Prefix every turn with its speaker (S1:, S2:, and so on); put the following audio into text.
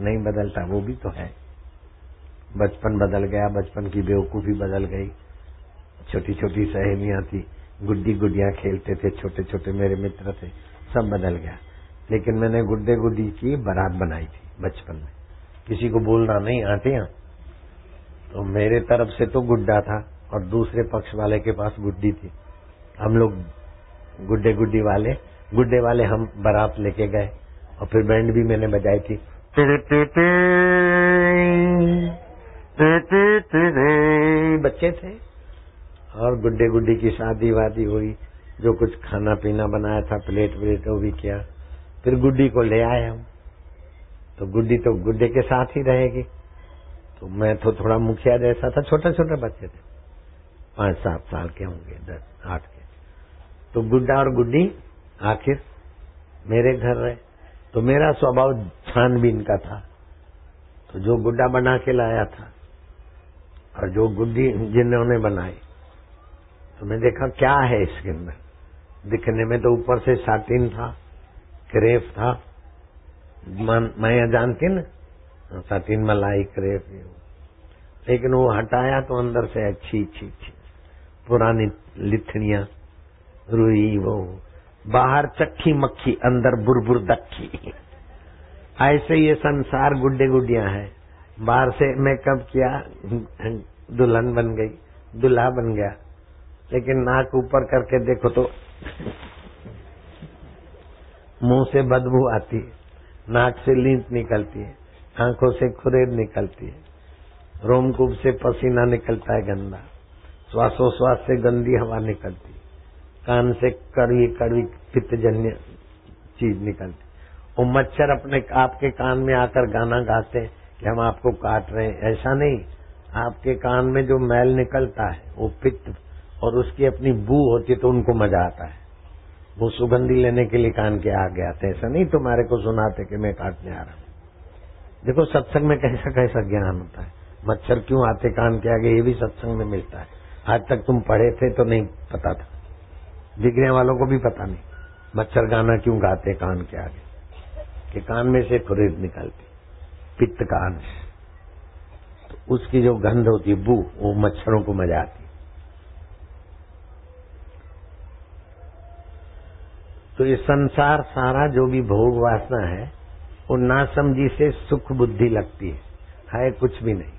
S1: नहीं बदलता, वो भी तो है। बचपन बदल गया, बचपन की बेवकूफ़ी बदल गई। छोटी छोटी सहेलियाँ थी गुड्डी गुडिया खेलते थे छोटे छोटे मेरे मित्र थे, सब बदल गया। लेकिन मैंने गुड्डे गुड्डी की बारात बनाई थी बचपन में। किसी को बोलना, नहीं आते हैं। तो मेरे तरफ़ से तो गुड्डा था और दूसरे पक्ष वाले के पास गुड्डी थी। हम लोग गुड्डे गुड्डी वाले, गुड्डे वाले हम बारात लेके गए और फिर बैंड भी मैंने बजाई थी। बच्चे थे और गुड्डे गुड्डी की शादी वादी हुई, जो कुछ खाना पीना बनाया था, प्लेट व्लेट वो भी किया, फिर गुड्डी को ले आए हम। तो गुड्डी तो गुड्डे के साथ ही रहेगी। तो मैं तो थोड़ा मुखिया जैसा था छोटे छोटे बच्चे थे। पाँच सात साल के होंगे, दस, आठ के। तो गुड्डा और गुड्डी आखिर मेरे घर रहे। तो मेरा स्वभाव छानबीन का था। तो जो गुड्डा बना के लाया था और जो गुड्डी जिन्होंने बनाई तो मैं देखा क्या है इसके अंदर? दिखने में तो ऊपर से साटिन था, क्रेप था। मैं जानती ना, साटिन मलाई क्रेप लेकिन वो हटाया तो अंदर से अच्छी अच्छी अच्छी। पुरानी लिथड़िया रुई, वो बाहर चक्की मक्खी, अंदर बुरबुर दक्खी ऐसे ये संसार गुड्डे गुड्डिया है। बाहर से मेकअप किया, दुल्हन बन गई, दुल्हा बन गया। लेकिन नाक ऊपर करके देखो तो मुँह से बदबू आती है, नाक से लींट निकलती है, आँखों से खुरेद निकलती है, रोमकूप से पसीना निकलता है गंदा, श्वासोश्वास से गंदी हवा निकलती कान से कड़वी कड़वी पित्तजन्य चीज़ निकलती वो मच्छर अपने आपके कान में आकर गाना गाते हैं कि हम आपको काट रहे हैं। ऐसा नहीं। आपके कान में जो मैल निकलता है, वो पित्त और उसकी अपनी बू होती है तो उनको मज़ा आता है। वो सुगंधी लेने के लिए कान के आगे आते हैं। ऐसा नहीं तुम्हारे को सुनाते कि मैं काटने आ रहा हूँ। देखो, सत्संग में कैसा कैसा ज्ञान होता है। मच्छर क्यों आते कान के आगे? ये भी सत्संग में मिलता है। आज तक तुम पढ़े थे तो नहीं पता था। बिगड़े वालों को भी पता नहीं। मच्छर गाना क्यों गाते कान के आगे? कि कान में से खुरेद निकालती, पित्त का अंश तो उसकी जो गंध होती है बू वो मच्छरों को मज़ा आती तो ये संसार सारा जो भी भोग वासना है, वो नासमझी से सुख बुद्धि लगती है। है कुछ भी नहीं।